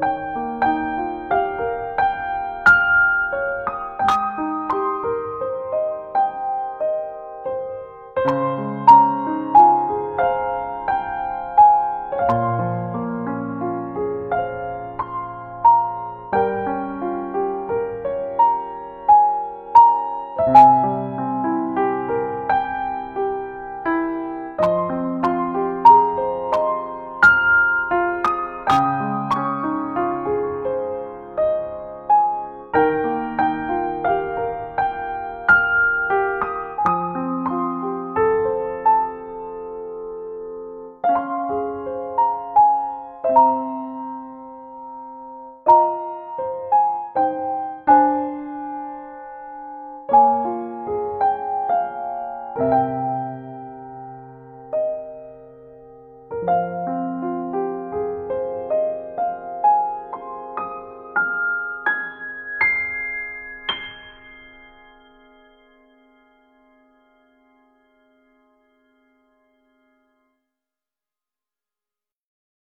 you. You